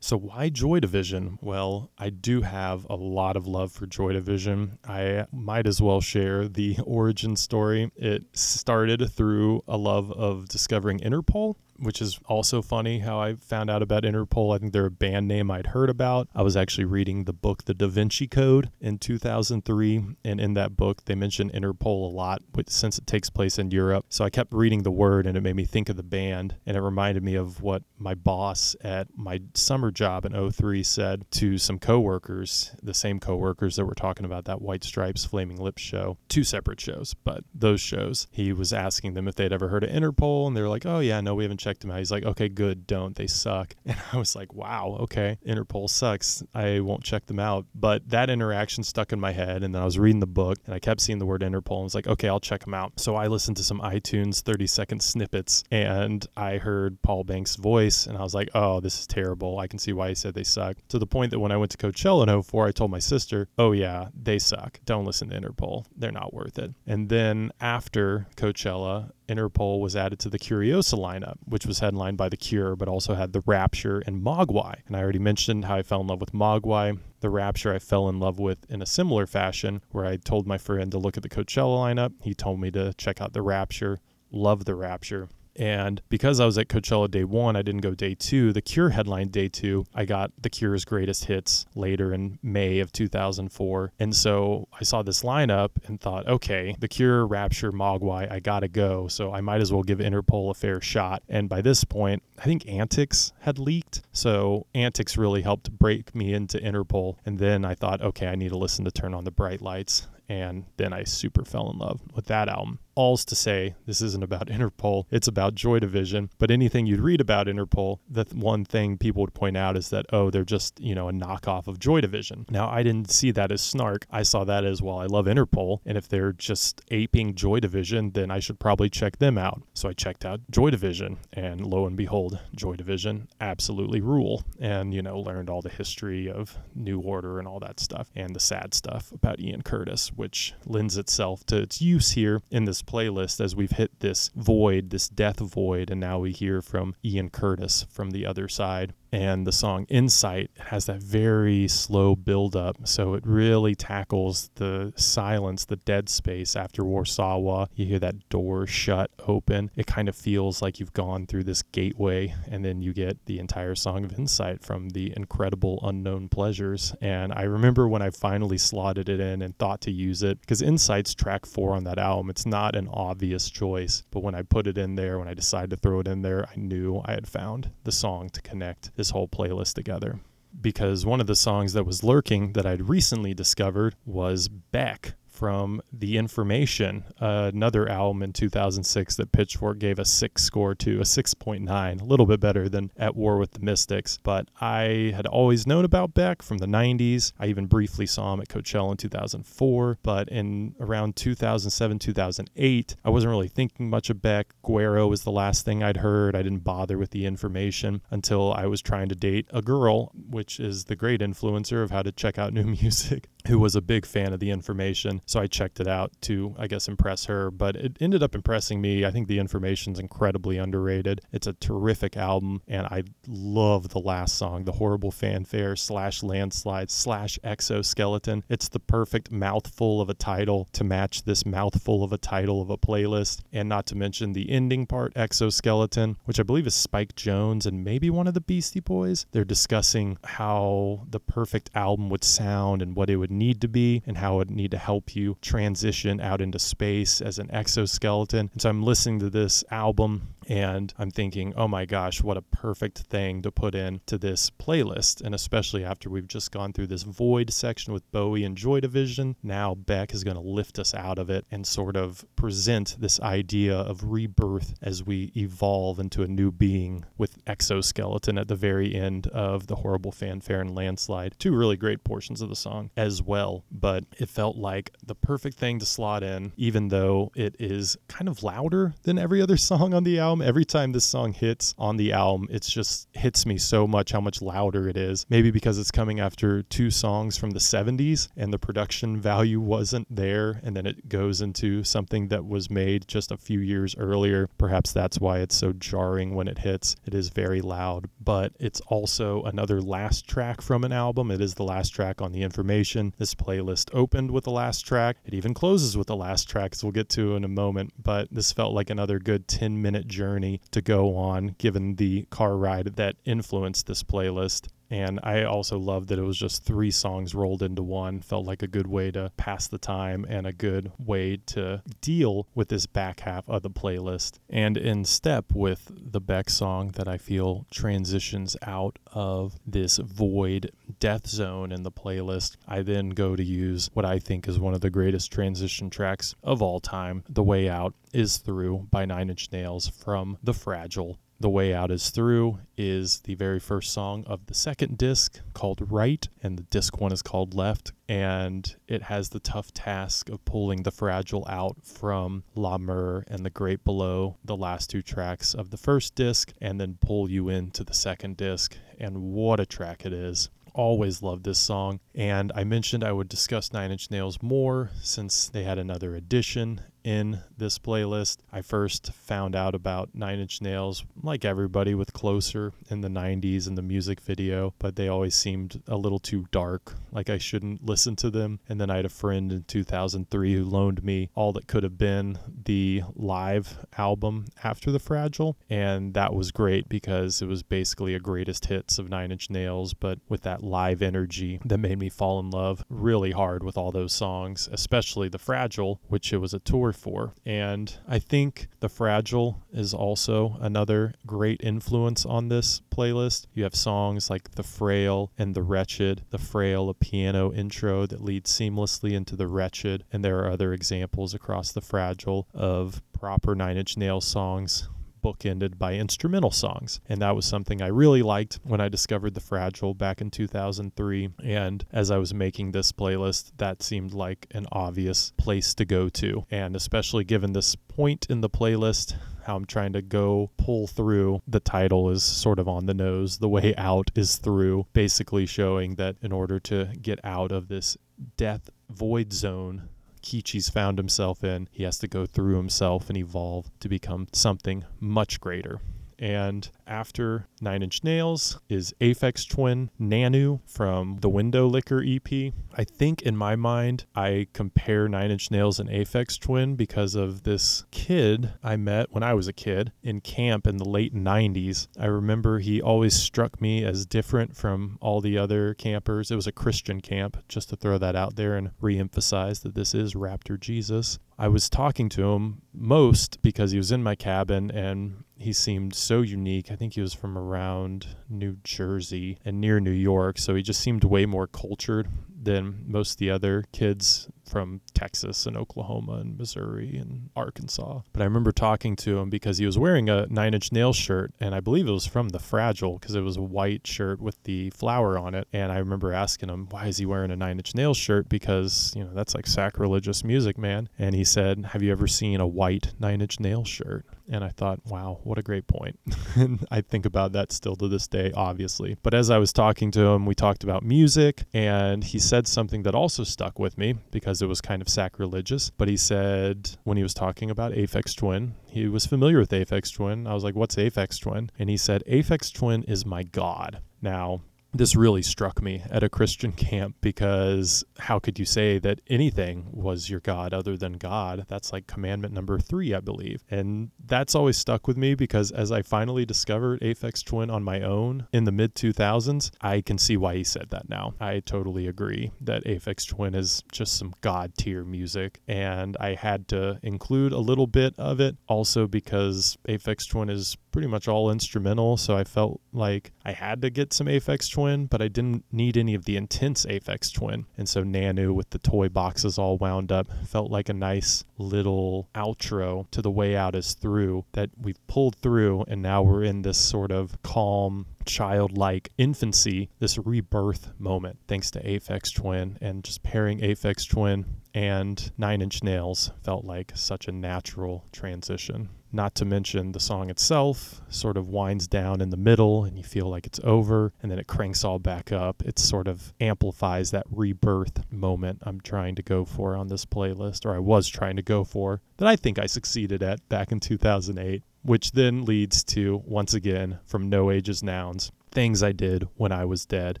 So, why Joy Division? Well, I do have a lot of love for Joy Division. I might as well share the origin story. It started through a love of discovering Interpol which is also funny how I found out about Interpol. I think they're a band name I'd heard about. I was actually reading the book The Da Vinci Code in 2003, and in that book, they mention Interpol a lot since it takes place in Europe. So I kept reading the word, and it made me think of the band, and it reminded me of what my boss at my summer job in 03 said to some coworkers, the same coworkers that were talking about that White Stripes Flaming Lips show, two separate shows, but those shows. He was asking them if they'd ever heard of Interpol, and they were like, "Oh yeah, no, we haven't checked them out. He's like, okay, good, don't. They suck. [LAUGHS] And I was like, wow, okay, Interpol sucks. I won't check them out. But that interaction stuck in my head. And then I was reading the book and I kept seeing the word Interpol and was like, okay, I'll check them out. So I listened to some iTunes 30 second snippets and I heard Paul Banks' voice and I was like, oh, this is terrible. I can see why he said they suck. To the point that when I went to Coachella in 04, I told my sister, oh, yeah, they suck. Don't listen to Interpol. They're not worth it. And then after Coachella, Interpol was added to the Curiosa lineup, which was headlined by The Cure, but also had The Rapture and Mogwai. And I already mentioned how I fell in love with Mogwai. The Rapture I fell in love with in a similar fashion, where I told my friend to look at the Coachella lineup. He told me to check out The Rapture. Love The Rapture. And because I was at Coachella day one, I didn't go day two. The Cure headline day two. I got The Cure's greatest hits later in May of 2004. And so I saw this lineup and thought, okay, The Cure, Rapture, Mogwai, I gotta go. So I might as well give Interpol a fair shot. And by this point, I think Antics had leaked. So Antics really helped break me into Interpol. And then I thought, okay, I need to listen to Turn on the Bright Lights. And then I super fell in love with that album all's to say this isn't about [LAUGHS] Interpol, it's about Joy Division. But anything you'd read about Interpol, the th- one thing people would point out is that, oh, they're just, you know, a knockoff of Joy Division. Now, I didn't see that as snark. I saw that as, well, I love Interpol. And if they're just aping Joy Division, then I should probably check them out. So I checked out Joy Division, and lo and behold, Joy Division absolutely rule. And, you know, learned all the history of New Order and all that stuff, and the sad stuff about Ian Curtis, which lends itself to its use here in this playlist as we've hit this void, this death void, and now we hear from Ian Curtis from the other side. And the song Insight has that very slow build up. So it really tackles the silence, the dead space after Warsaw. You hear that door shut open. It kind of feels like you've gone through this gateway, and then you get the entire song of Insight from the incredible unknown pleasures. And I remember when I finally slotted it in and thought to use it, because Insight's track four on that album, it's not an obvious choice. But when I put it in there, when I decided to throw it in there, I knew I had found the song to connect this whole playlist together. Because one of the songs that was lurking that I'd recently discovered was Beck from The Information, uh, another album in 2006 that Pitchfork gave a six score to, a 6.9, a little bit better than At War with the Mystics. But I had always known about Beck from the 90s. I even briefly saw him at Coachella in 2004. But in around 2007, 2008, I wasn't really thinking much of Beck. Guero was the last thing I'd heard. I didn't bother with The Information until I was trying to date a girl, which is the great influencer of how to check out new [LAUGHS] music who was a big fan of the information. So I checked it out to, I guess, impress her. But it ended up impressing me. I think the information's incredibly underrated. It's a terrific album, and I love the last song, the horrible fanfare slash landslide slash exoskeleton. It's the perfect mouthful of a title to match this mouthful of a title of a playlist, and not to mention the ending part, exoskeleton, which I believe is Spike Jonze and maybe one of the Beastie Boys. They're discussing how the perfect album would sound and what it would need to be and how it need to help you transition out into space as an exoskeleton. And so I'm listening to this album and I'm thinking, oh my gosh, what a perfect thing to put in to this playlist. And especially after we've just gone through this void section with Bowie and Joy Division, now Beck is going to lift us out of it and sort of present this idea of rebirth as we evolve into a new being with exoskeleton at the very end of the horrible fanfare and landslide. Two really great portions of the song as well, but it felt like the perfect thing to slot in, even though it is kind of louder than every other [LAUGHS] song on the album. Every time this song hits on the album, it just hits me so much how much louder it is. Maybe because it's coming after two songs from the 70s and the production value wasn't there, and then it goes into something that was made just a few years earlier. Perhaps that's why it's so jarring when it hits. It is very loud, but it's also another last track from an album. It is the last track on the information. This playlist opened with the last track. It even closes with the last track, as we'll get to in a moment. But this felt like another good 10 minute journey to go on, given the car ride that influenced this playlist. And I also loved that it was just three songs rolled into one. Felt like a good way to pass the time and a good way to deal with this back half of the playlist. And in step with the Beck song that I feel transitions out of this void death zone in the playlist, I then go to use what I think is one of the greatest transition tracks of all time. The Way Out is Through by Nine Inch Nails from The Fragile the Way Out is Through is the very first song of the second disc called Right, and the disc one is called Left. And it has the tough task of pulling the fragile out from La Mer and the Great Below, the last two tracks of the first disc, and then pull you into the second disc. And what a track it is! always loved this song. And I mentioned I would discuss Nine Inch Nails more since they had another edition in this playlist. I first found out about Nine Inch Nails, like everybody, with Closer in the 90s and the music video, but they always seemed a little too dark, like I shouldn't listen to them. And then I had a friend in 2003 who loaned me All That Could Have Been, the live album after The Fragile. And that was great because it was basically a greatest hits of Nine Inch Nails, but with that live energy that made me fall in love really hard with all those songs, especially The Fragile, which it was a tour for. And I think The Fragile is also another great influence on this playlist. You have songs like The Frail and The Wretched. The Frail, a piano intro that leads seamlessly into The Wretched. And there are other examples across The Fragile of proper Nine Inch Nails songs bookended by instrumental songs. And that was something I really liked when I discovered The Fragile back in 2003. And as I was making this playlist, that seemed like an obvious place to go to. And especially given this point in the playlist, how I'm trying to go pull through. The title is sort of on the nose. The way out is through, basically showing that in order to get out of this death void zone Keechie's found himself in, he has to go through himself and evolve to become something much greater. And after Nine Inch Nails is Aphex Twin Nannou from the Window Licker EP. I think in my mind, I compare Nine Inch Nails and Aphex Twin because of this kid I met when I was a kid in camp in the late 90s. I remember he always struck me as different from all the other campers. It was a Christian camp, just to throw that out there and re emphasize that this is Raptor Jesus. I was talking to him most because he was in my cabin and he seemed so unique. I think he was from around New Jersey and near New York, so he just seemed way more cultured than most of the other kids from Texas and Oklahoma and Missouri and Arkansas. But I remember talking to him because he was wearing a Nine Inch Nail shirt, and I believe it was from the Fragile because it was a white shirt with the flower on it. And I remember asking him, why is he wearing a Nine Inch Nail shirt? Because, you know, that's like sacrilegious music, man. And he said, Have you ever seen a white Nine Inch Nail shirt? And I thought, wow, what a great point. [LAUGHS] and I think about that still to this day, obviously. But as I was talking to him, we talked about music, and he said something that also stuck with me because it was kind of sacrilegious. But he said, when he was talking about Aphex Twin, he was familiar with Aphex Twin. I was like, what's Aphex Twin? And he said, Aphex Twin is my God. Now, this really struck me at a Christian [LAUGHS] camp because how could you say that anything was your God other than God? That's like commandment number three, I believe. And that's always stuck with me because as I finally discovered Aphex Twin on my own in the mid 2000s, I can see why he said that now. I totally agree that Aphex Twin is just some God tier music. And I had to include a little bit of it also because Aphex Twin is pretty much all instrumental. So I felt like I had to get some Aphex Twin, but I didn't need any of the intense Aphex Twin. And so Nannou with the toy boxes all wound up felt like a nice little outro to the way out is through that we've pulled through. And now we're in this sort of calm, childlike infancy, this rebirth moment, thanks to Aphex Twin and just pairing Aphex Twin and Nine Inch Nails felt like such a natural transition. Not to mention the song itself sort of winds down in the middle and you feel like it's over and then it cranks all back up. It sort of amplifies that rebirth moment I'm trying to go for on this playlist, or I was trying to go for, that I think I succeeded at back in 2008, which then leads to, once again, from No Ages Nouns, Things I Did When I Was Dead,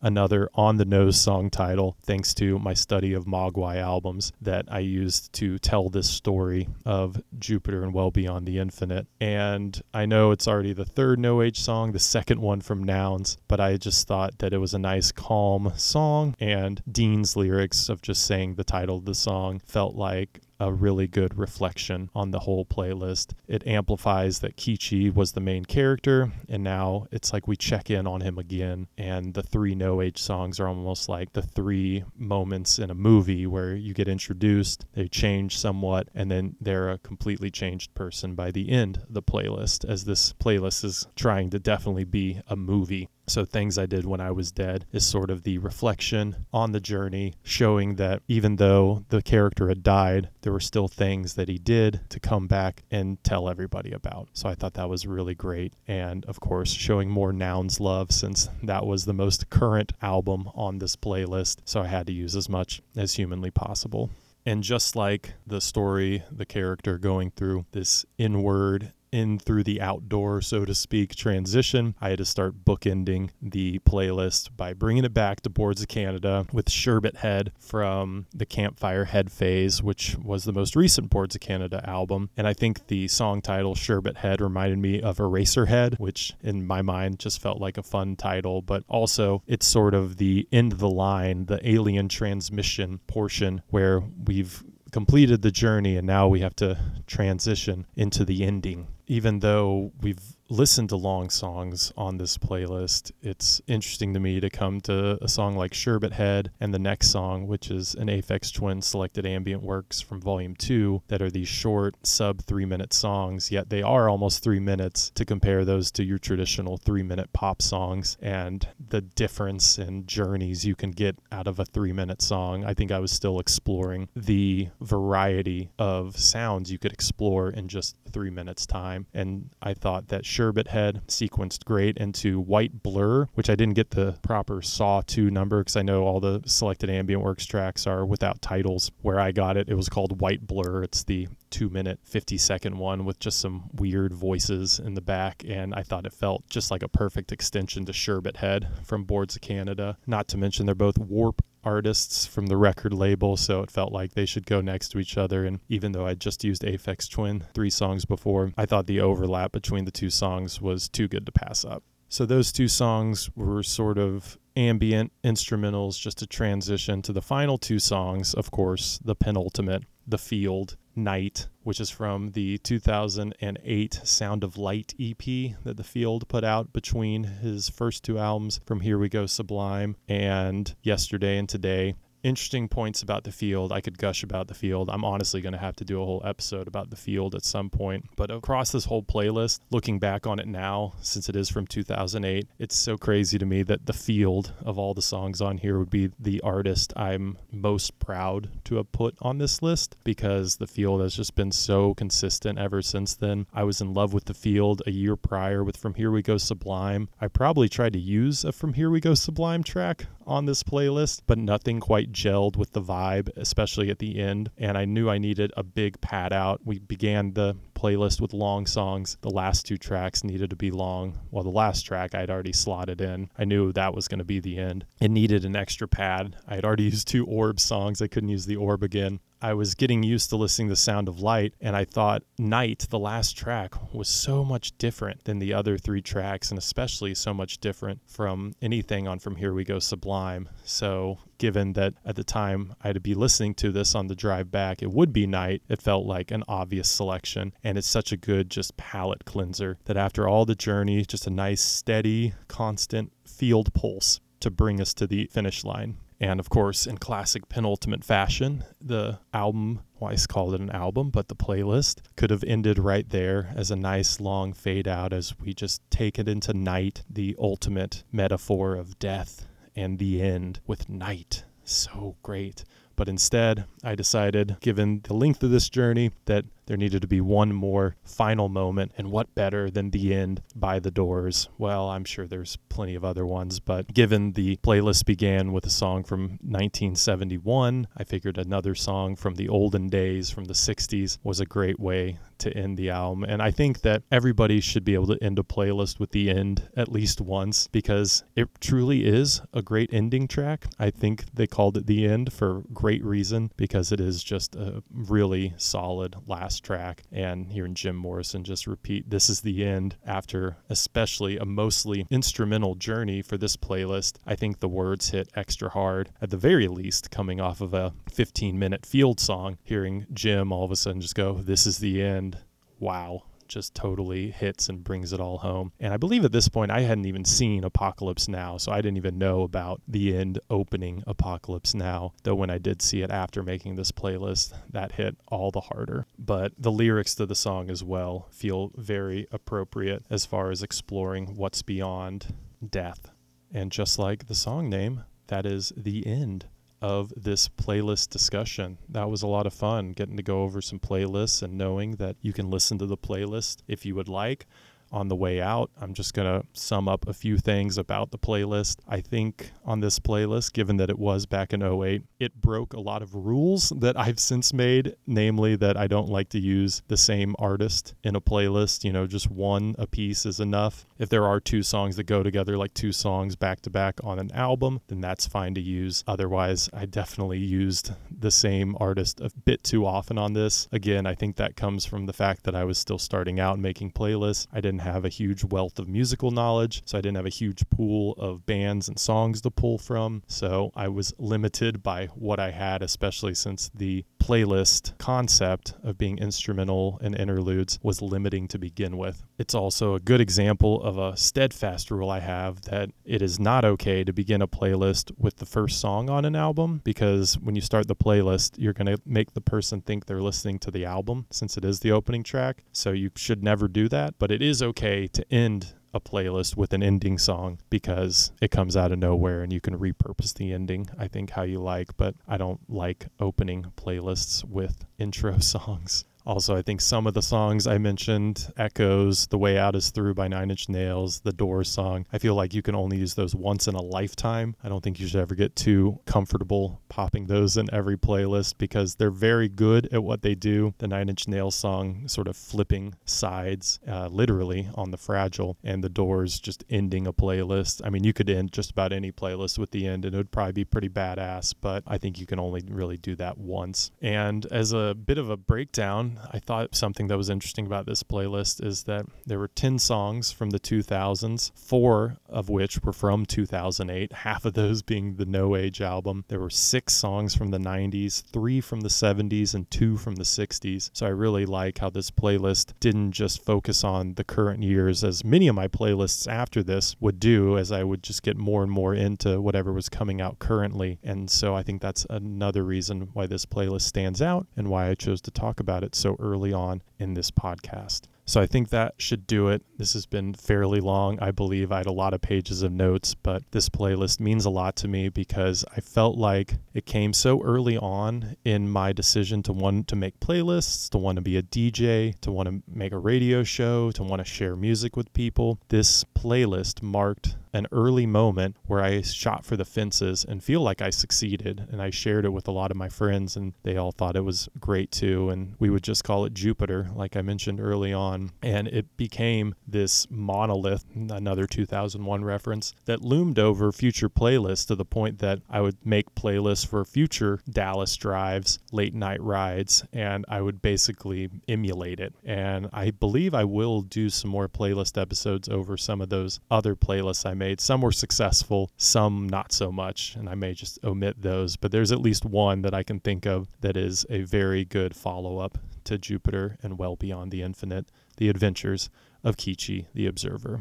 another on the nose song title, thanks to my study of Mogwai albums that I used to tell this story of Jupiter and Well Beyond the Infinite. And I know it's already the third No Age song, the second one from Nouns, but I just thought that it was a nice, calm song. And Dean's lyrics of just saying the title of the song felt like a really good reflection on the whole playlist. It amplifies that Keechie was the main character, and now it's like we check in on him again. And the three No Age songs are almost like the three moments in a movie where you get introduced, they change somewhat, and then they're a completely changed person by the end of the playlist, as this playlist is trying to definitely be a movie. So, Things I Did When I Was Dead is sort of the reflection on the journey, showing that even though the character had died, there were still things that he did to come back and tell everybody about. So, I thought that was really great. And of course, showing more Nouns love since that was the most current album on this playlist. So, I had to use as much as humanly possible. And just like the story, the character going through this inward in through the outdoor, so to speak, transition, I had to start bookending the playlist by bringing it back to Boards of Canada with Sherbet Head from the Campfire Headphase, which was the most recent Boards of Canada album. And I think the song title Sherbet Head reminded me of Eraserhead, which in my mind just felt like a fun title, but also it's sort of the end of the line, the alien transmission portion where we've completed the journey and now we have to transition into the ending. Even though we've listened to long songs on this playlist, it's interesting to me to come to a song like Sherbet Head and the next song, which is an Aphex Twin selected ambient works from Volume 2, that are these short, sub three minute songs, yet they are almost three minutes to compare those to your traditional three minute pop songs and the difference in journeys you can get out of a three minute song. I think I was still exploring the variety of sounds you could explore in just three minutes' time. And I thought that Sherbet Head sequenced great into White Blur, which I didn't get the proper Saw 2 number because I know all the selected ambient works tracks are without titles. Where I got it, it was called White Blur. It's the two minute, 50 second one with just some weird voices in the back. And I thought it felt just like a perfect extension to Sherbet Head from Boards of Canada. Not to mention, they're both Warp artists from the record label, so it felt like they should go next to each other. And even though I just used Aphex Twin three songs before, I thought the overlap between the two songs was too good to pass up. So those two songs were sort of ambient instrumentals just to transition to the final two songs, of course, the penultimate, The Field, Night, which is from the 2008 Sound of Light EP that The Field put out between his first two albums, From Here We Go Sublime and Yesterday and Today interesting points about the field. I could gush about the field. I'm honestly going to have to do a whole episode about the field at some point. But across this whole playlist, looking back on it now, since it is from 2008, it's so crazy to me that the field of all the songs on here would be the artist I'm most proud to have put on this list because the field has just been so consistent ever since then. I was in love with the field a year prior with From Here We Go Sublime. I probably tried to use a From Here We Go Sublime track on this playlist, but nothing quite gelled with the vibe, especially at the end. And I knew I needed a big pad out. We began the playlist with long songs. The last two tracks needed to be long. Well, the last track I'd already slotted in. I knew that was going to be the end. It needed an extra pad. I had already [LAUGHS] used two orb songs. I couldn't use the orb again. I was getting used to listening to Sound of Light, and I thought Night, the last track, was so much different than the other three tracks, and especially so much different from anything on From Here We Go Sublime. So, given that at the time I had to be listening to this on the drive back, it would be Night, it felt like an obvious selection. And it's such a good, just palate cleanser that after all the journey, just a nice, steady, constant field pulse to bring us to the finish line. And of course, in classic penultimate fashion, the album, Weiss called it an album, but the playlist could have ended right there as a nice long fade out as we just take it into night, the ultimate metaphor of death and the end with night. So great. But instead, I decided, given the length of this journey, that there needed to be one more final moment, and what better than the end by the doors? Well, I'm sure there's plenty of other ones, but given the playlist began with a song from 1971, I figured another song from the olden days, from the 60s, was a great way to end the album. And I think that everybody should be able to end a playlist with the end at least once because it truly is a great ending track. I think they called it the end for great reason because it is just a really solid last track. And hearing Jim Morrison just repeat, This is the end after especially a mostly instrumental journey for this playlist, I think the words hit extra hard. At the very least, coming off of a 15 minute field song, hearing Jim all of a sudden just go, This is the end wow, just totally hits and brings it all home. And I believe at this point I hadn't even seen Apocalypse Now, so I didn't even know about the end opening Apocalypse Now. Though when I did see it after making this playlist, that hit all the harder. But the lyrics to the song as well feel very appropriate as far as exploring what's beyond death. And just like the song name, that is the end of this playlist discussion. That was a lot of fun getting to go over some playlists and knowing that you can listen to the playlist if you would like on the way out. I'm just going to sum up a few things about the playlist. I think on this playlist, given that it was back in 08, it broke a lot of rules that I've since made, namely that I don't like to use the same artist in a playlist. You know, just one a piece is enough. If there are two songs that go together, like two songs back to back on an album, then that's fine to use. Otherwise, I definitely used the same artist a bit too often on this. Again, I think that comes from the fact that I was still starting out making playlists. I didn't have a huge wealth of musical knowledge, so I didn't have a huge pool of bands and songs to pull from. So I was limited by what I had, especially since the playlist concept of being instrumental and interludes was limiting to begin with. It's also a good example of a steadfast rule I have that it is not okay to begin a playlist with the first song on an album because when you start the playlist, you're going to make the person think they're listening to the album since it is the opening track. So you should never do that, but it is okay to end a playlist with an ending song because it comes out of nowhere and you can repurpose the ending, I think, how you like. But I don't like opening playlists with intro [LAUGHS] songs. Also, I think some of the songs I mentioned, Echoes, The Way Out is Through by Nine Inch Nails, the Doors song, I feel like you can only use those once in a lifetime. I don't think you should ever get too comfortable popping those in every playlist because they're very good at what they do. The Nine Inch Nails song sort of flipping sides, uh, literally on the fragile, and the Doors just ending a playlist. I mean, you could end just about any playlist with the end, and it would probably be pretty badass, but I think you can only really do that once. And as a bit of a breakdown, I thought something that was interesting about this playlist is that there were 10 songs from the 2000s, four of which were from 2008, half of those being the No Age album. There were six songs from the 90s, three from the 70s, and two from the 60s. So I really like how this playlist didn't just focus on the current years, as many of my playlists after this would do, as I would just get more and more into whatever was coming out currently. And so I think that's another reason why this playlist stands out and why I chose to talk about it so early on in this podcast. So I think that should do it. This has been fairly long. I believe I had a lot of pages of notes, but this playlist means a lot to me because I felt like it came so early on in my decision to want to make playlists, to want to be a DJ, to want to make a radio show, to want to share music with people. This playlist marked an early moment where I shot for the fences and feel like I succeeded. And I shared it with a lot of my friends, and they all thought it was great too. And we would just call it Jupiter, like I mentioned early on. And it became this monolith, another 2001 reference, that loomed over future playlists to the point that I would make playlists for future Dallas drives, late night rides, and I would basically emulate it. And I believe I will do some more playlist episodes over some of those other playlists I made. Some were successful, some not so much, and I may just omit those. But there's at least one that I can think of that is a very good follow up to Jupiter and Well Beyond the Infinite The Adventures of Keechie the Observer.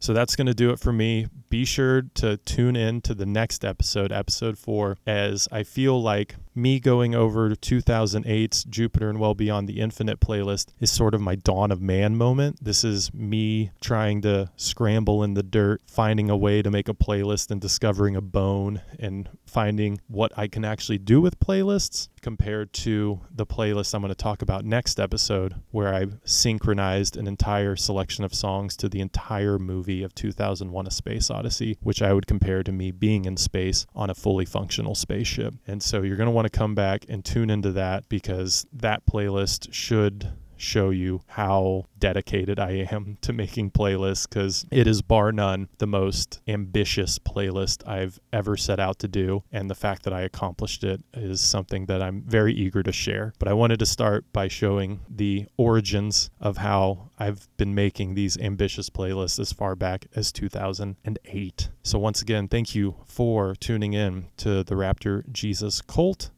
So that's going to do it for me. Be sure to tune in to the next episode, episode four, as I feel like me going over 2008's Jupiter and Well Beyond the Infinite playlist is sort of my dawn of man moment. This is me trying to scramble in the dirt, finding a way to make a playlist and discovering a bone and finding what I can actually do with playlists compared to the playlist I'm going to talk about next episode, where I synchronized an entire selection of songs to the entire movie of 2001 A Space Odyssey, which I would compare to me being in space on a fully functional spaceship. And so you're going to want to come back and tune into that because that playlist should show you how dedicated I am [LAUGHS] to making playlists because it is bar none the most ambitious playlist I've ever set out to do. And the fact that I accomplished it is something that I'm very eager to share. But I wanted to start by showing the origins of how I've been making these ambitious playlists as far back as 2008. So, once again, thank you for tuning in to the Raptor Jesus cult.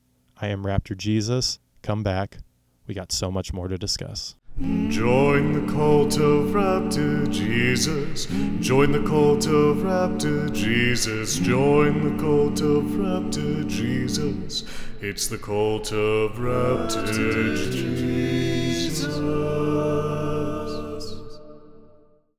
I am Raptor Jesus. Come back. We got so much more to discuss. Join the cult of Raptor Jesus. Join the cult of Raptor Jesus. Join the cult of Raptor Jesus. It's the cult of Raptor Jesus.